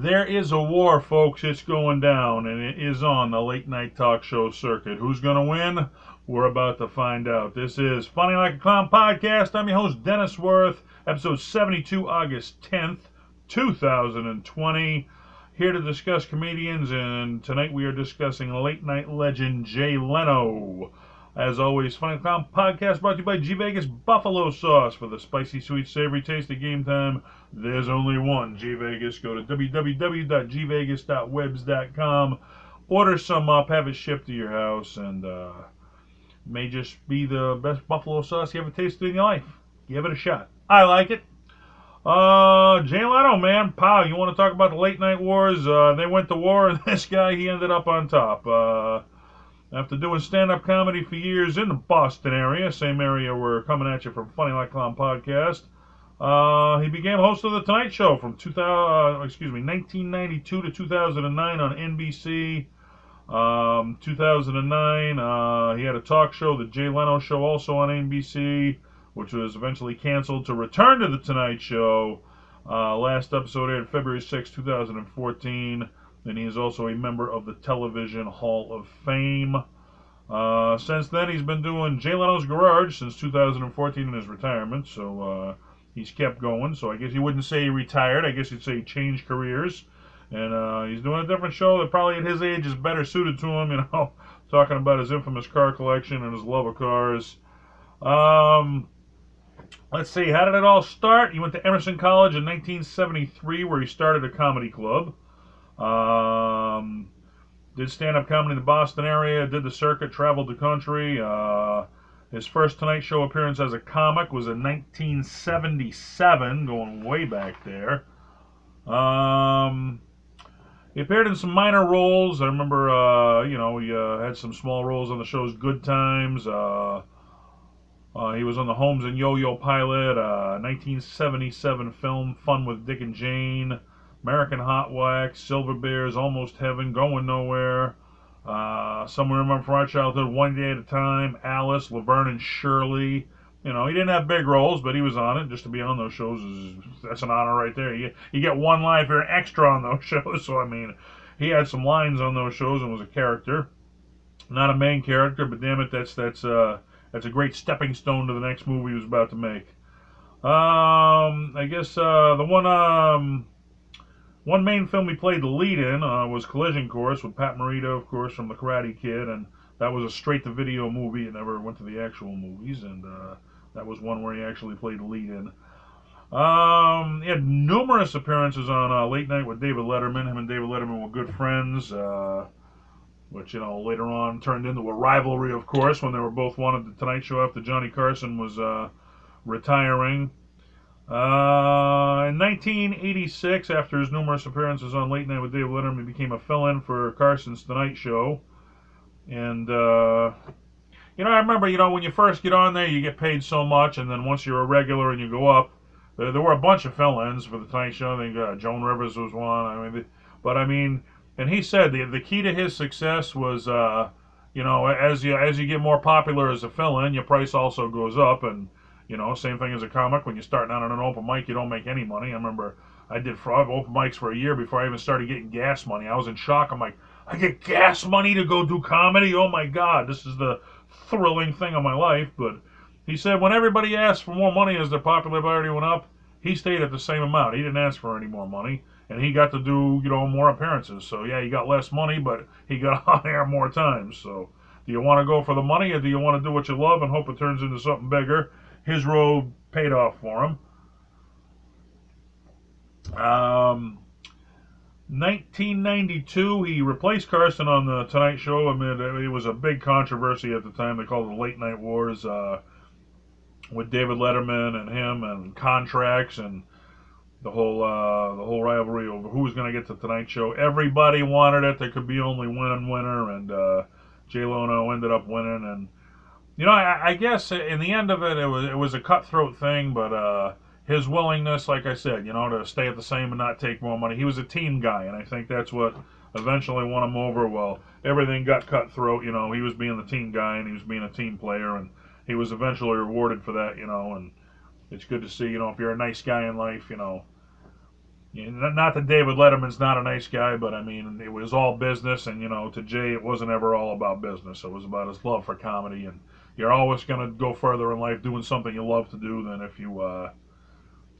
There is a war, folks. It's going down, and it is on the late night talk show circuit. Who's going to win? We're about to find out. This is Funny Like a Clown podcast. I'm your host, Dennis Worth, episode 72, August 10th, 2020. Here to discuss comedians, and tonight we are discussing late night legend Jay Leno. As always, Funny Clown podcast brought to you by G Vegas Buffalo Sauce for the spicy, sweet, savory taste of game time. There's only one G Vegas. Go to www.gvegas.webs.com, order some up, have it shipped to your house, and uh, may just be the best buffalo sauce you ever tasted in your life. Give it a shot. I like it. Uh, Jay Leno, man, pow, you want to talk about the late night wars? Uh, they went to war, and this guy, he ended up on top. Uh, after doing stand-up comedy for years in the Boston area, same area we're coming at you from Funny Like Clown podcast, uh, he became host of the Tonight Show from 2000, uh, excuse me, 1992 to 2009 on NBC. Um, 2009, uh, he had a talk show, the Jay Leno Show, also on NBC, which was eventually canceled to return to the Tonight Show. Uh, last episode aired February 6, 2014 and he is also a member of the Television Hall of Fame. Uh, since then, he's been doing Jay Leno's Garage since 2014 in his retirement, so uh, he's kept going. So I guess he wouldn't say he retired. I guess he'd say he changed careers. And uh, he's doing a different show that probably at his age is better suited to him, you know, talking about his infamous car collection and his love of cars. Um, let's see, how did it all start? He went to Emerson College in 1973, where he started a comedy club. Um, did stand up comedy in the Boston area, did the circuit, traveled the country. Uh, his first Tonight Show appearance as a comic was in 1977, going way back there. Um, he appeared in some minor roles. I remember, uh, you know, he uh, had some small roles on the show's Good Times. Uh, uh, he was on the Holmes and Yo-Yo pilot, uh, 1977 film Fun with Dick and Jane. American Hot Wax, Silver Bears, Almost Heaven, Going Nowhere, uh, Somewhere in from Our Childhood, One Day at a Time, Alice, Laverne and Shirley. You know, he didn't have big roles, but he was on it. Just to be on those shows is that's an honor right there. You you get one line if you're an extra on those shows. So I mean, he had some lines on those shows and was a character, not a main character, but damn it, that's that's uh that's a great stepping stone to the next movie he was about to make. Um, I guess uh, the one um one main film he played the lead in uh, was Collision Course with Pat Morita, of course, from The Karate Kid, and that was a straight-to-video movie. It never went to the actual movies, and uh, that was one where he actually played the lead in. Um, he had numerous appearances on uh, Late Night with David Letterman. Him and David Letterman were good friends, uh, which you know later on turned into a rivalry, of course, when they were both wanted the Tonight Show after Johnny Carson was uh, retiring. Uh, in 1986, after his numerous appearances on Late Night with Dave Letterman, he became a fill-in for Carson's Tonight Show. And, uh, you know, I remember, you know, when you first get on there, you get paid so much, and then once you're a regular and you go up, there, there were a bunch of fill-ins for the Tonight Show. I think uh, Joan Rivers was one. I mean, but I mean, and he said the the key to his success was, uh, you know, as you as you get more popular as a fill-in, your price also goes up, and you know, same thing as a comic. When you're starting out on an open mic, you don't make any money. I remember I did frog open mics for a year before I even started getting gas money. I was in shock. I'm like, I get gas money to go do comedy? Oh my God, this is the thrilling thing of my life. But he said when everybody asked for more money as their popularity went up, he stayed at the same amount. He didn't ask for any more money. And he got to do, you know, more appearances. So yeah, he got less money, but he got on air more times. So do you want to go for the money or do you want to do what you love and hope it turns into something bigger? His road paid off for him. Um, 1992, he replaced Carson on the Tonight Show. I mean, it was a big controversy at the time. They called it the Late Night Wars uh, with David Letterman and him, and contracts and the whole uh, the whole rivalry over who was going to get the Tonight Show. Everybody wanted it. There could be only one winner, and uh, Jay Leno ended up winning. And you know, I, I, guess in the end of it, it was it was a cutthroat thing, but uh, his willingness, like I said, you know, to stay at the same and not take more money. He was a team guy, and I think that's what eventually won him over. Well, everything got cutthroat. You know, he was being the team guy and he was being a team player, and he was eventually rewarded for that. You know, and it's good to see. You know, if you're a nice guy in life, you know. Not that David Letterman's not a nice guy, but I mean, it was all business, and you know, to Jay, it wasn't ever all about business. It was about his love for comedy, and you're always going to go further in life doing something you love to do than if you, uh,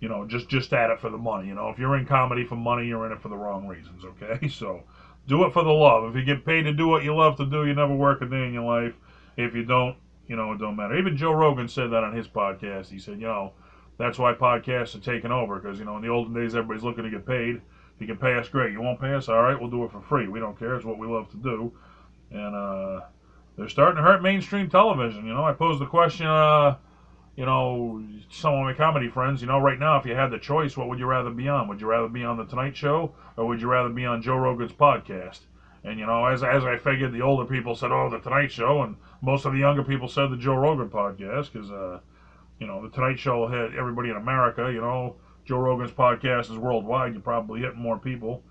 you know, just just at it for the money. You know, if you're in comedy for money, you're in it for the wrong reasons. Okay, so do it for the love. If you get paid to do what you love to do, you never work a day in your life. If you don't, you know, it don't matter. Even Joe Rogan said that on his podcast. He said, you know, that's why podcasts are taking over because, you know, in the olden days, everybody's looking to get paid. If you can pay us, great. You won't pay us? All right, we'll do it for free. We don't care. It's what we love to do. And uh, they're starting to hurt mainstream television. You know, I posed the question, uh, you know, some of my comedy friends, you know, right now, if you had the choice, what would you rather be on? Would you rather be on The Tonight Show or would you rather be on Joe Rogan's podcast? And, you know, as, as I figured, the older people said, oh, The Tonight Show, and most of the younger people said the Joe Rogan podcast because, uh, you know, The Tonight Show had everybody in America, you know, Joe Rogan's podcast is worldwide. You're probably hitting more people.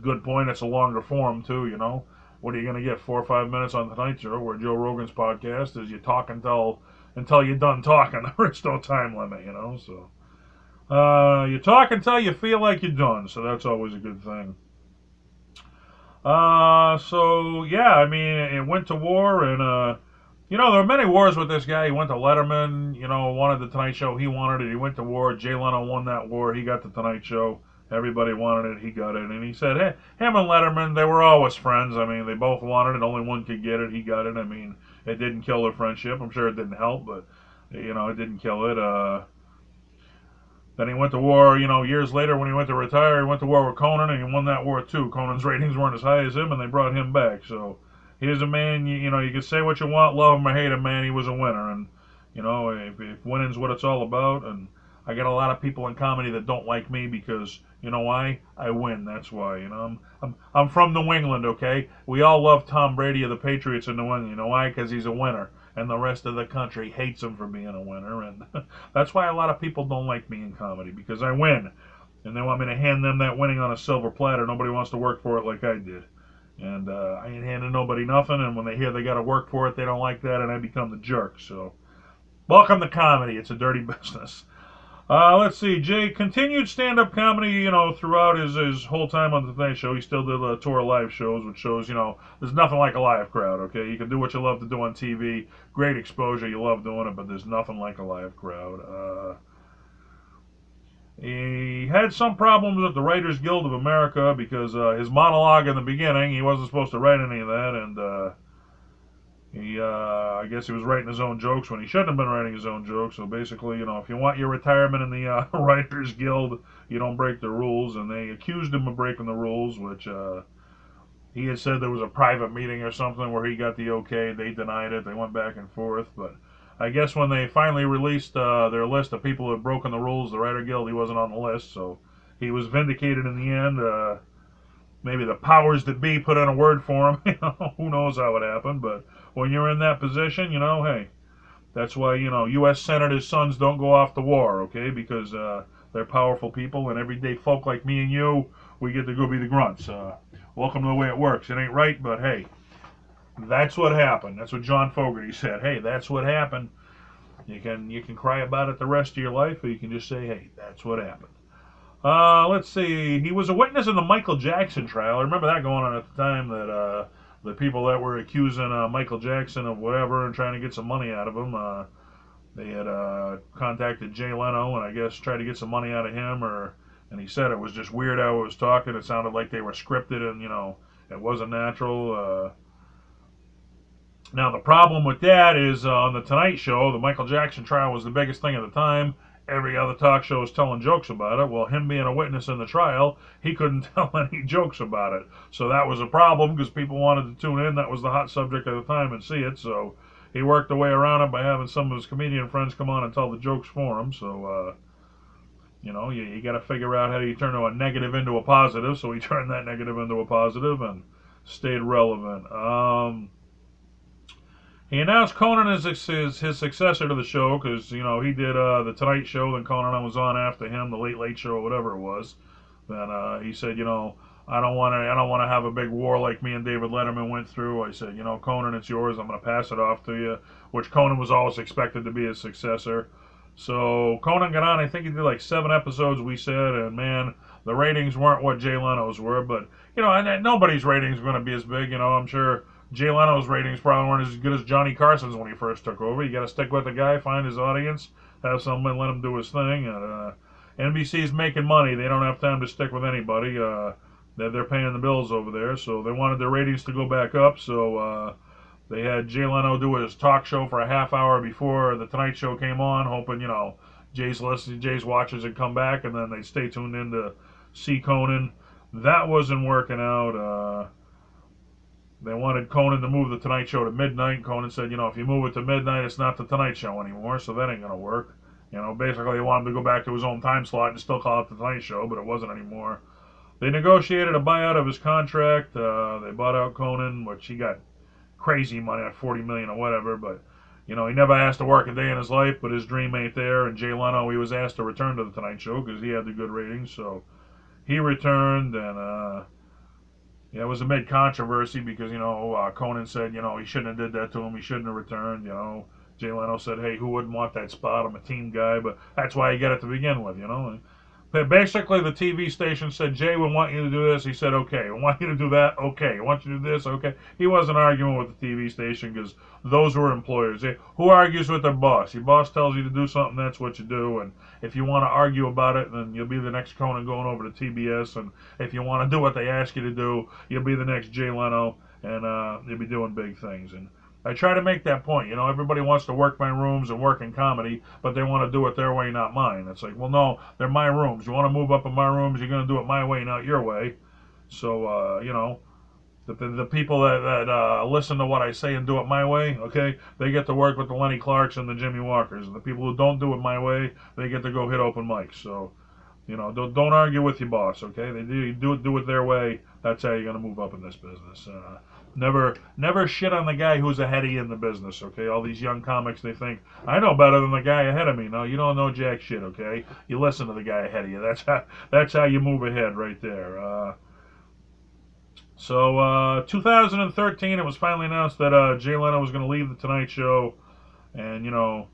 Good point. It's a longer form, too, you know. What are you going to get, four or five minutes on The Tonight Show, where Joe Rogan's podcast is you talk until until you're done talking. There is no time limit, you know. So uh, you talk until you feel like you're done. So that's always a good thing. Uh, so yeah, I mean, it went to war, and uh, you know, there were many wars with this guy. He went to Letterman, you know, wanted the Tonight Show. He wanted it. He went to war. Jay Leno won that war. He got the Tonight Show. Everybody wanted it. He got it. And he said, hey, him and Letterman, they were always friends. I mean, they both wanted it. Only one could get it. He got it. I mean, it didn't kill their friendship. I'm sure it didn't help, but you know, it didn't kill it. Uh, then he went to war, you know, years later when he went to retire, he went to war with Conan and he won that war too. Conan's ratings weren't as high as him and they brought him back. So he's a man, you, you know, you can say what you want, love him or hate him, man, he was a winner. And, you know, if, if winning's what it's all about, and I got a lot of people in comedy that don't like me because, you know why? I win. That's why. You know, I'm I'm, I'm from New England. Okay, we all love Tom Brady of the Patriots in New England. You know why? Because he's a winner, and the rest of the country hates him for being a winner, and that's why a lot of people don't like me in comedy because I win, and they want me to hand them that winning on a silver platter. Nobody wants to work for it like I did. And uh, I ain't handing nobody nothing, and when they hear they got to work for it, they don't like that, and I become the jerk. So, welcome to comedy. It's a dirty business. Uh, let's see. Jay continued stand-up comedy, you know, throughout his, his whole time on the Tonight Show. He still did a tour of live shows, which shows, you know, there's nothing like a live crowd. Okay, you can do what you love to do on TV, great exposure, you love doing it, but there's nothing like a live crowd. Uh, he had some problems with the Writers Guild of America because uh, his monologue in the beginning, he wasn't supposed to write any of that, and uh, he, uh, I guess he was writing his own jokes when he shouldn't have been writing his own jokes. So basically, you know, if you want your retirement in the uh, Writers Guild, you don't break the rules. And they accused him of breaking the rules, which uh, he had said there was a private meeting or something where he got the okay. They denied it. They went back and forth. But I guess when they finally released uh, their list of people who had broken the rules, the Writer Guild, he wasn't on the list. So he was vindicated in the end. Uh, maybe the powers that be put in a word for him. You know, who knows how it happened, but when you're in that position, you know, hey, that's why you know U.S. senators' sons don't go off to war, okay? Because uh, they're powerful people, and everyday folk like me and you, we get to go be the grunts. Uh, welcome to the way it works. It ain't right, but hey, that's what happened. That's what John Fogerty said. Hey, that's what happened. You can you can cry about it the rest of your life, or you can just say, hey, that's what happened. Uh, let's see. He was a witness in the Michael Jackson trial. I remember that going on at the time that uh, the people that were accusing uh, Michael Jackson of whatever and trying to get some money out of him, uh, they had uh, contacted Jay Leno and I guess tried to get some money out of him, or and he said it was just weird how it was talking. It sounded like they were scripted and you know it wasn't natural. Uh. now the problem with that is uh, on the Tonight Show, the Michael Jackson trial was the biggest thing at the time every other talk show is telling jokes about it. Well, him being a witness in the trial, he couldn't tell any jokes about it. So that was a problem because people wanted to tune in. That was the hot subject at the time and see it. So he worked the way around it by having some of his comedian friends come on and tell the jokes for him. So, uh, you know, you, you got to figure out how do you turn a negative into a positive. So he turned that negative into a positive and stayed relevant. Um, he announced Conan as his, his successor to the show because you know he did uh, the Tonight Show, then Conan was on after him, the Late Late Show, whatever it was. Then uh, he said, you know, I don't want to I don't want to have a big war like me and David Letterman went through. I said, you know, Conan, it's yours. I'm going to pass it off to you, which Conan was always expected to be his successor. So Conan got on. I think he did like seven episodes. We said, and man, the ratings weren't what Jay Leno's were, but you know, and, and nobody's ratings going to be as big. You know, I'm sure Jay Leno's ratings probably weren't as good as Johnny Carson's when he first took over. You got to stick with the guy, find his audience, have someone let him do his thing. Uh, NBC's making money; they don't have time to stick with anybody. Uh, they're, they're paying the bills over there, so they wanted their ratings to go back up. So uh, they had Jay Leno do his talk show for a half hour before the Tonight Show came on, hoping you know Jay's listening, Jay's watchers would come back, and then they'd stay tuned in to see Conan. That wasn't working out. Uh, they wanted Conan to move the Tonight Show to midnight. Conan said, you know, if you move it to midnight, it's not the Tonight Show anymore, so that ain't gonna work. You know, basically they wanted to go back to his own time slot and still call it the Tonight Show, but it wasn't anymore. They negotiated a buyout of his contract. Uh, they bought out Conan, which he got crazy money at 40 million or whatever, but you know, he never asked to work a day in his life, but his dream ain't there. And Jay Leno, he was asked to return to the Tonight Show because he had the good ratings, so he returned, and uh, yeah, it was a mid controversy because you know uh, Conan said you know he shouldn't have did that to him, he shouldn't have returned. You know, Jay Leno said, hey, who wouldn't want that spot? I'm a team guy, but that's why you get it to begin with, you know. And, basically the TV station said, Jay, we want you to do this. He said, okay. We want you to do that. Okay. We want you to do this. Okay. He wasn't arguing with the TV station because those were employers. Who argues with their boss? Your boss tells you to do something, that's what you do. And if you want to argue about it, then you'll be the next Conan going over to TBS. And if you want to do what they ask you to do, you'll be the next Jay Leno, and uh, you'll be doing big things. And I try to make that point. You know, everybody wants to work my rooms and work in comedy, but they want to do it their way, not mine. It's like, well, no, they're my rooms. You want to move up in my rooms, you're going to do it my way, not your way. So, uh, you know, the, the, the people that, that uh, listen to what I say and do it my way, okay, they get to work with the Lenny Clarks and the Jimmy Walkers. And the people who don't do it my way, they get to go hit open mics. So, you know, don't, don't argue with your boss, okay? They do, do it do it their way. That's how you're to move up in this business. Uh, Never, never shit on the guy who's ahead of you in the business. Okay, all these young comics they think I know better than the guy ahead of me. No, you don't know jack shit. Okay, you listen to the guy ahead of you. That's how that's how you move ahead right there. Uh, so, uh, 2013, it was finally announced that uh, Jay Leno was going to leave the Tonight Show, and you know,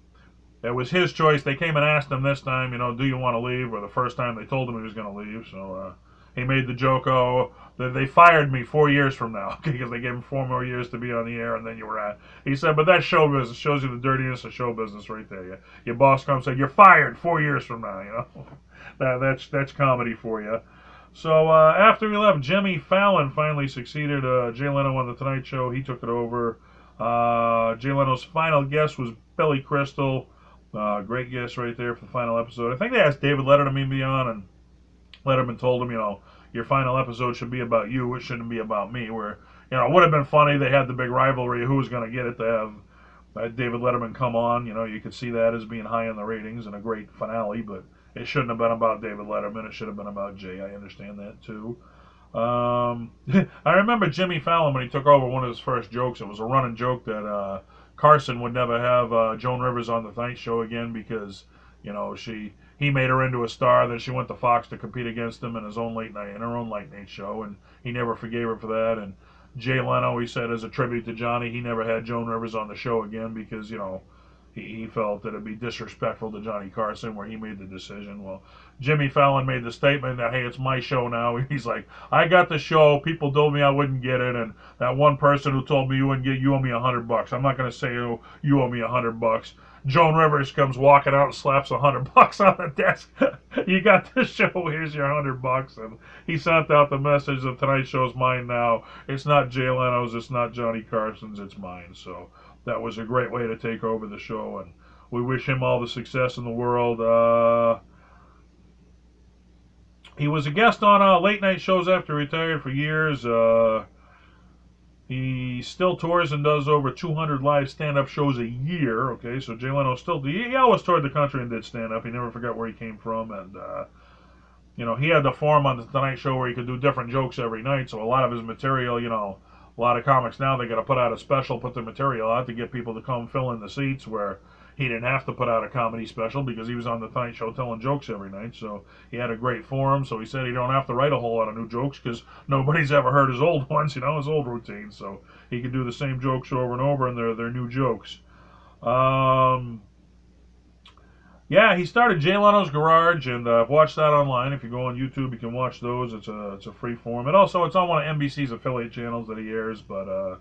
it was his choice. They came and asked him this time, you know, do you want to leave? Or the first time they told him he was going to leave. So uh, he made the joke, oh, they fired me four years from now because they gave him four more years to be on the air, and then you were at. He said, but that show business. Shows you the dirtiness of show business right there. Your, your boss comes and said, you're fired four years from now. You know, that that's that's comedy for you. So uh, after he left, Jimmy Fallon finally succeeded uh, Jay Leno on the Tonight Show. He took it over. Uh, Jay Leno's final guest was Billy Crystal. Uh, great guest right there for the final episode. I think they asked David Letterman to be on, and Letterman told him, you know, your final episode should be about you. It shouldn't be about me. Where you know it would have been funny. They had the big rivalry. Who was going to get it to have uh, David Letterman come on? You know, you could see that as being high in the ratings and a great finale. But it shouldn't have been about David Letterman. It should have been about Jay. I understand that too. Um, I remember Jimmy Fallon when he took over. One of his first jokes. It was a running joke that uh, Carson would never have uh, Joan Rivers on the Tonight Show again because you know she he made her into a star. Then she went to Fox to compete against him in his own late night, in her own late night show, and he never forgave her for that. And Jay Leno, he said as a tribute to Johnny, he never had Joan Rivers on the show again because you know he, felt that it'd be disrespectful to Johnny Carson where he made the decision. Well, Jimmy Fallon made the statement that hey, it's my show now. He's like, I got the show. People told me I wouldn't get it, and that one person who told me you wouldn't get, you owe me a hundred bucks. I'm not gonna say oh, you owe me a hundred bucks. Joan Rivers comes walking out and slaps a hundred bucks on the desk. you got this show. Here's your hundred bucks. And he sent out the message that tonight's show's mine now. It's not Jay Leno's. It's not Johnny Carson's. It's mine. So that was a great way to take over the show. And we wish him all the success in the world. Uh, he was a guest on uh, late night shows after retired for years. Uh, He still tours and does over 200 live stand-up shows a year. Okay, so Jay Leno still he, he always toured the country and did stand-up. He never forgot where he came from, and uh, you know he had the form on the Tonight Show where he could do different jokes every night. So a lot of his material, you know, a lot of comics now they got to put out a special, put their material out to get people to come fill in the seats where he didn't have to put out a comedy special because he was on the Tonight Show telling jokes every night. So he had a great forum. So he said he don't have to write a whole lot of new jokes because nobody's ever heard his old ones, you know, his old routine. So he could do the same jokes over and over, and they're they're new jokes. Um, yeah, he started Jay Leno's Garage, and uh, I've watched that online. If you go on YouTube, you can watch those. It's a it's a free form, and also it's on one of NBC's affiliate channels that he airs. But uh,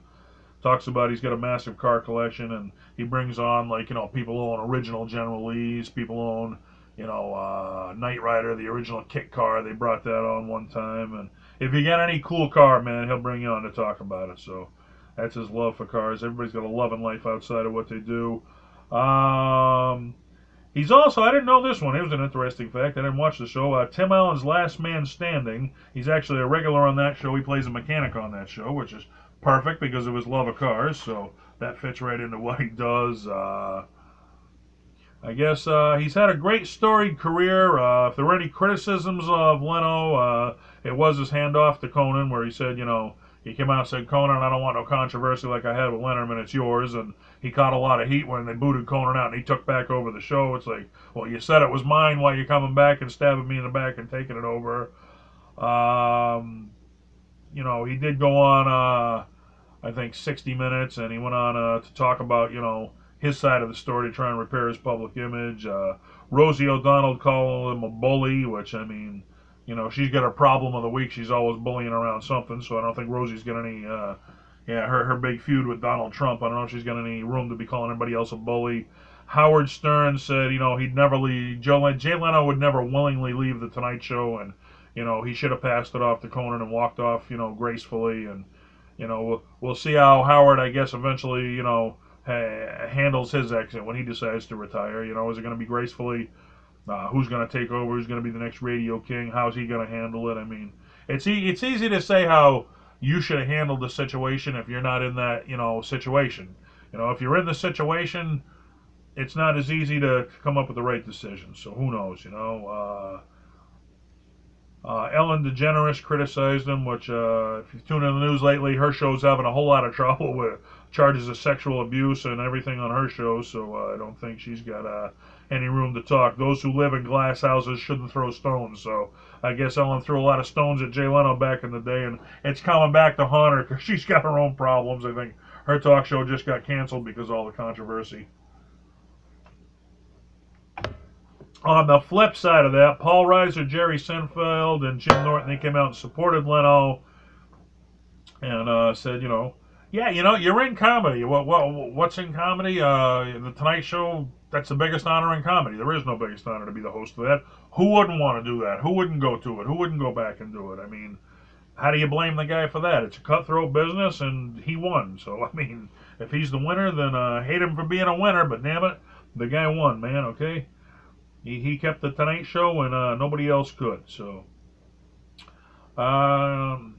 talks about he's got a massive car collection and he brings on like you know people own original General Lees, people own you know uh, Knight Rider, the original kit car. They brought that on one time, and if you got any cool car, man, he'll bring you on to talk about it. So that's his love for cars. Everybody's got a love in life outside of what they do. Um, He's also, I didn't know this one. It was an interesting fact. I didn't watch the show. Uh, Tim Allen's Last Man Standing. He's actually a regular on that show. He plays a mechanic on that show, which is perfect because of his love of cars. So that fits right into what he does. Uh, I guess uh, he's had a great storied career. Uh, if there were any criticisms of Leno, uh, it was his handoff to Conan, where he said, you know, he came out and said, Conan, I don't want no controversy like I had with Letterman. It's yours. And he caught a lot of heat when they booted Conan out and he took back over the show. It's like, well, you said it was mine. Why you're coming back and stabbing me in the back and taking it over? Um, you know, he did go on, uh, I think, 60 minutes, and he went on uh, to talk about, you know, his side of the story to try and repair his public image. Uh, Rosie O'Donnell called him a bully, which, I mean, you know, she's got a problem of the week. She's always bullying around something, so I don't think Rosie's got any, uh, yeah, her, her big feud with Donald Trump. I don't know if she's got any room to be calling anybody else a bully. Howard Stern said, you know, he'd never leave, Joe, Jay Leno would never willingly leave The Tonight Show, and you know, he should have passed it off to Conan and walked off, you know, gracefully. And, you know, we'll, we'll see how Howard, I guess, eventually, you know, ha- handles his exit when he decides to retire. You know, is it going to be gracefully? Uh, who's going to take over? Who's going to be the next radio king? How's he going to handle it? I mean, it's e- it's easy to say how you should have handled the situation if you're not in that, you know, situation. You know, if you're in the situation, it's not as easy to come up with the right decision. So who knows? You know. Uh, uh, Ellen DeGeneres criticized him, which, uh, if you've tuned in the news lately, her show's having a whole lot of trouble with charges of sexual abuse and everything on her show, so uh, I don't think she's got uh, any room to talk. Those who live in glass houses shouldn't throw stones, so I guess Ellen threw a lot of stones at Jay Leno back in the day, and it's coming back to haunt her because she's got her own problems. I think her talk show just got canceled because of all the controversy. On the flip side of that, Paul Reiser, Jerry Seinfeld, and Jim Norton, they came out and supported Leno and uh, said, you know, yeah, you know, you're in comedy. What, what what's in comedy? Uh, the Tonight Show. That's the biggest honor in comedy. There is no biggest honor to be the host of that. Who wouldn't want to do that? Who wouldn't go to it? Who wouldn't go back and do it? I mean, how do you blame the guy for that? It's a cutthroat business, and he won. So I mean, if he's the winner, then uh, hate him for being a winner. But damn it, the guy won, man. Okay. He, he kept the Tonight Show, and uh, nobody else could. So, um,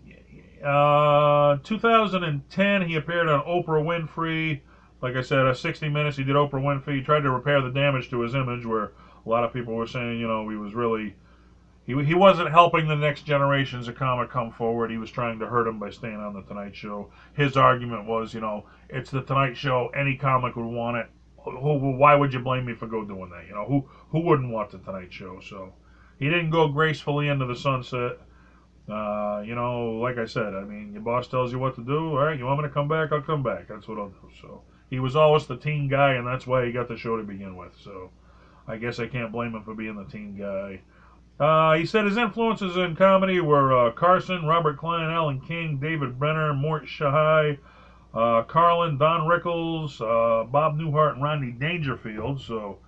uh, 2010, he appeared on Oprah Winfrey. Like I said, uh, 60 Minutes, he did Oprah Winfrey. He tried to repair the damage to his image, where a lot of people were saying, you know, he was really. He, he wasn't helping the next generations of comic come forward. He was trying to hurt them by staying on the Tonight Show. His argument was, you know, it's the Tonight Show. Any comic would want it who, why would you blame me for go doing that? You know, who who wouldn't want the Tonight Show? So he didn't go gracefully into the sunset. Uh, you know, like I said, I mean, your boss tells you what to do. All right, you want me to come back? I'll come back. That's what I'll do. So he was always the team guy, and that's why he got the show to begin with. So I guess I can't blame him for being the team guy. Uh, he said his influences in comedy were uh, Carson, Robert Klein, Alan King, David Brenner, Mort Sahl, uh, Carlin, Don Rickles, uh, Bob Newhart, and Rodney Dangerfield. So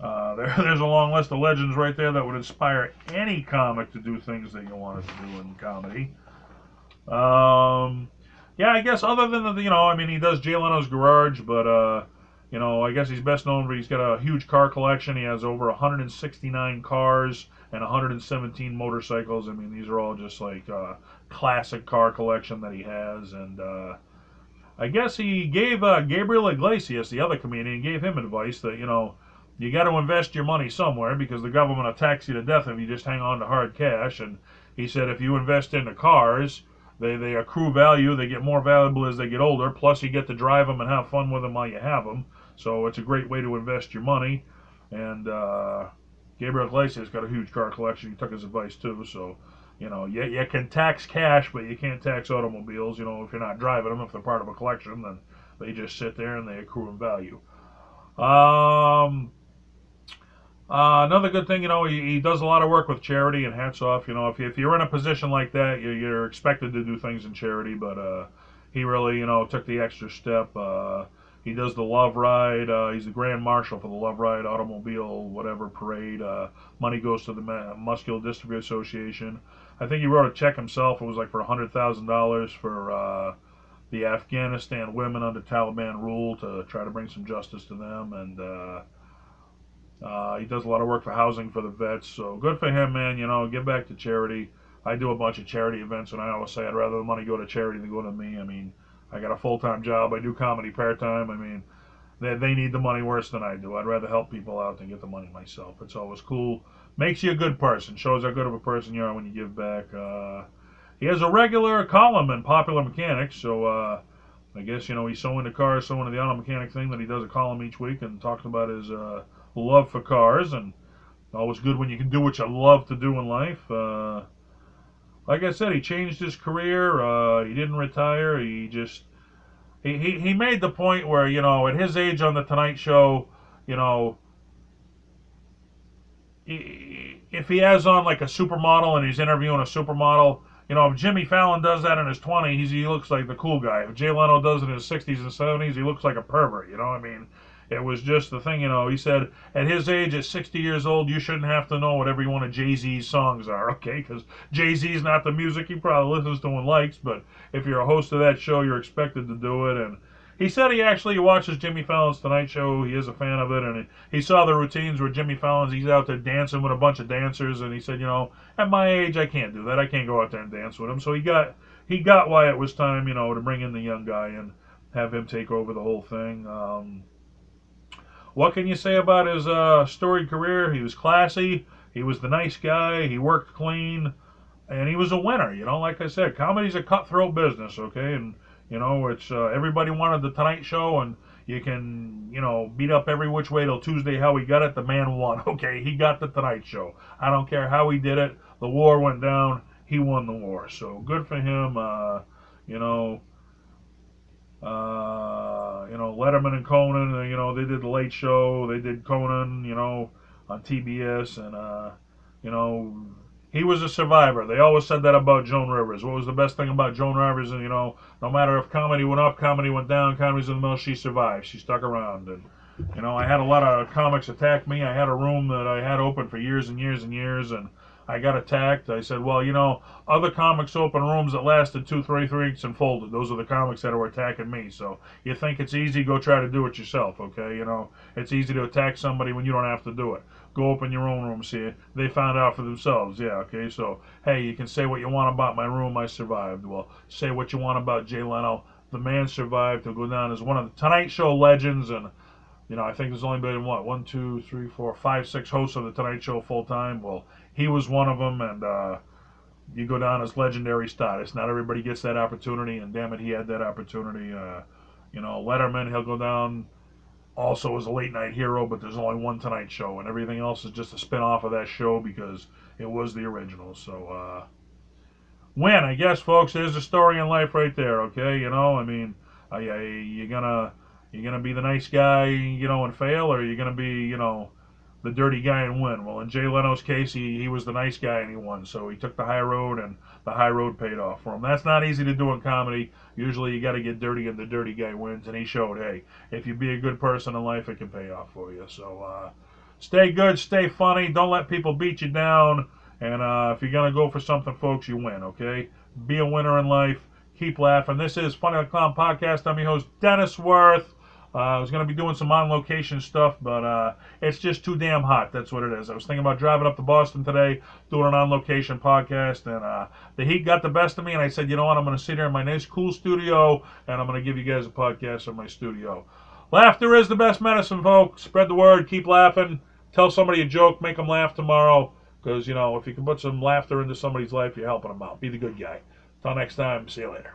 uh, there, there's a long list of legends right there that would inspire any comic to do things that you wanted to do in comedy. Um, yeah, I guess other than the, you know, I mean, he does Jay Leno's Garage, but uh, you know, I guess he's best known for he's got a huge car collection. He has over 169 cars and 117 motorcycles. I mean, these are all just like uh, classic car collection that he has, and uh, I guess he gave uh, Gabriel Iglesias, the other comedian, gave him advice that you know you got to invest your money somewhere because the government will tax you to death if you just hang on to hard cash. And he said if you invest into cars, they they accrue value, they get more valuable as they get older. Plus, you get to drive them and have fun with them while you have them. So it's a great way to invest your money. And uh, Gabriel Iglesias got a huge car collection. He took his advice too. So you know, you, you can tax cash, but you can't tax automobiles. You know, if you're not driving them, if they're part of a collection, then they just sit there and they accrue in value. Um, uh, another good thing, you know, he, he, does a lot of work with charity, and hats off. You know, if, you, if you're in a position like that, you're, you're expected to do things in charity, but uh, he really, you know, took the extra step. Uh, he does the Love Ride. Uh, he's the Grand Marshal for the Love Ride Automobile, whatever parade. Uh, money goes to the Muscular Dystrophy Association. I think he wrote a check himself. It was like for hundred thousand dollars for uh, the Afghanistan women under Taliban rule to try to bring some justice to them. And uh, he does a lot of work for housing for the vets. So good for him, man. You know, give back to charity. I do a bunch of charity events, and I always say I'd rather the money go to charity than go to me. I mean, I got a full time job. I do comedy part time. I mean, they, they need the money worse than I do. I'd rather help people out than get the money myself. It's always cool makes you a good person. Shows how good of a person you are when you give back. Uh, he has a regular column in Popular Mechanics, so uh, I guess you know he's so into cars, so into the auto mechanic thing that he does a column each week and talks about his uh, love for cars. And always good when you can do what you love to do in life. Uh, like I said, he changed his career. Uh, he didn't retire. He just he, he, he made the point where you know at his age on the Tonight Show, you know if he has on like a supermodel and he's interviewing a supermodel, you know, if Jimmy Fallon does that in his 20s, he looks like the cool guy. If Jay Leno does it in his 60s and 70s, he looks like a pervert. You know what I mean? It was just the thing, you know. He said at his age, at 60 years old, you shouldn't have to know what every one of Jay Z's songs are, okay? Because Jay Z's not the music he probably listens to and likes, but if you're a host of that show, you're expected to do it. And he said he actually watches Jimmy Fallon's Tonight Show. He is a fan of it, and he saw the routines where Jimmy Fallon's he's out there dancing with a bunch of dancers, and he said, you know, at my age, I can't do that. I can't go out there and dance with him. So he got he got why it was time, you know, to bring in the young guy and have him take over the whole thing. Um, what can you say about his uh, storied career? He was classy. He was the nice guy. He worked clean, and he was a winner. You know, like I said, comedy's a cutthroat business. Okay, and you know, it's uh, everybody wanted the Tonight Show, and you can, you know, beat up every which way till Tuesday how he got it. The man won. Okay, he got the Tonight Show. I don't care how he did it. The war went down. He won the war. So good for him. Uh, you know, uh, you know, Letterman and Conan. Uh, you know, they did the Late Show. They did Conan. You know, on TBS, and uh, you know, he was a survivor. They always said that about Joan Rivers. What was the best thing about Joan Rivers? And you know, no matter if comedy went up, comedy went down, comedy's in the middle, she survived. She stuck around. And you know, I had a lot of comics attack me. I had a room that I had open for years and years and years, and I got attacked. I said, well, you know, other comics open rooms that lasted two, three, three weeks and folded. Those are the comics that were attacking me. So you think it's easy, go try to do it yourself, okay? You know, it's easy to attack somebody when you don't have to do it. Go open your own room, see. They found out for themselves. Yeah, okay. So, hey, you can say what you want about my room. I survived. Well, say what you want about Jay Leno. The man survived. He'll go down as one of the Tonight Show legends and you know, I think there's only been what one, two, three, four, five, six hosts of the Tonight Show full time. Well, he was one of them, and uh, you go down as legendary status. Not everybody gets that opportunity, and damn it, he had that opportunity. Uh, you know, Letterman, he'll go down also as a late night hero, but there's only one Tonight Show, and everything else is just a spin off of that show because it was the original. So, uh, when I guess, folks, there's a story in life right there. Okay, you know, I mean, I, I, you're gonna you gonna be the nice guy, you know, and fail, or you gonna be, you know, the dirty guy and win? Well, in Jay Leno's case, he, he was the nice guy and he won. So he took the high road, and the high road paid off for him. That's not easy to do in comedy. Usually, you got to get dirty, and the dirty guy wins. And he showed, hey, if you be a good person in life, it can pay off for you. So uh, stay good, stay funny. Don't let people beat you down. And uh, if you're gonna go for something, folks, you win. Okay? Be a winner in life. Keep laughing. This is Funny the Clown Podcast. I'm your host, Dennis Worth. Uh, I was going to be doing some on location stuff, but uh, it's just too damn hot. That's what it is. I was thinking about driving up to Boston today, doing an on location podcast, and uh, the heat got the best of me. And I said, you know what? I'm going to sit here in my nice, cool studio, and I'm going to give you guys a podcast in my studio. Laughter is the best medicine, folks. Spread the word. Keep laughing. Tell somebody a joke. Make them laugh tomorrow. Because, you know, if you can put some laughter into somebody's life, you're helping them out. Be the good guy. Until next time, see you later.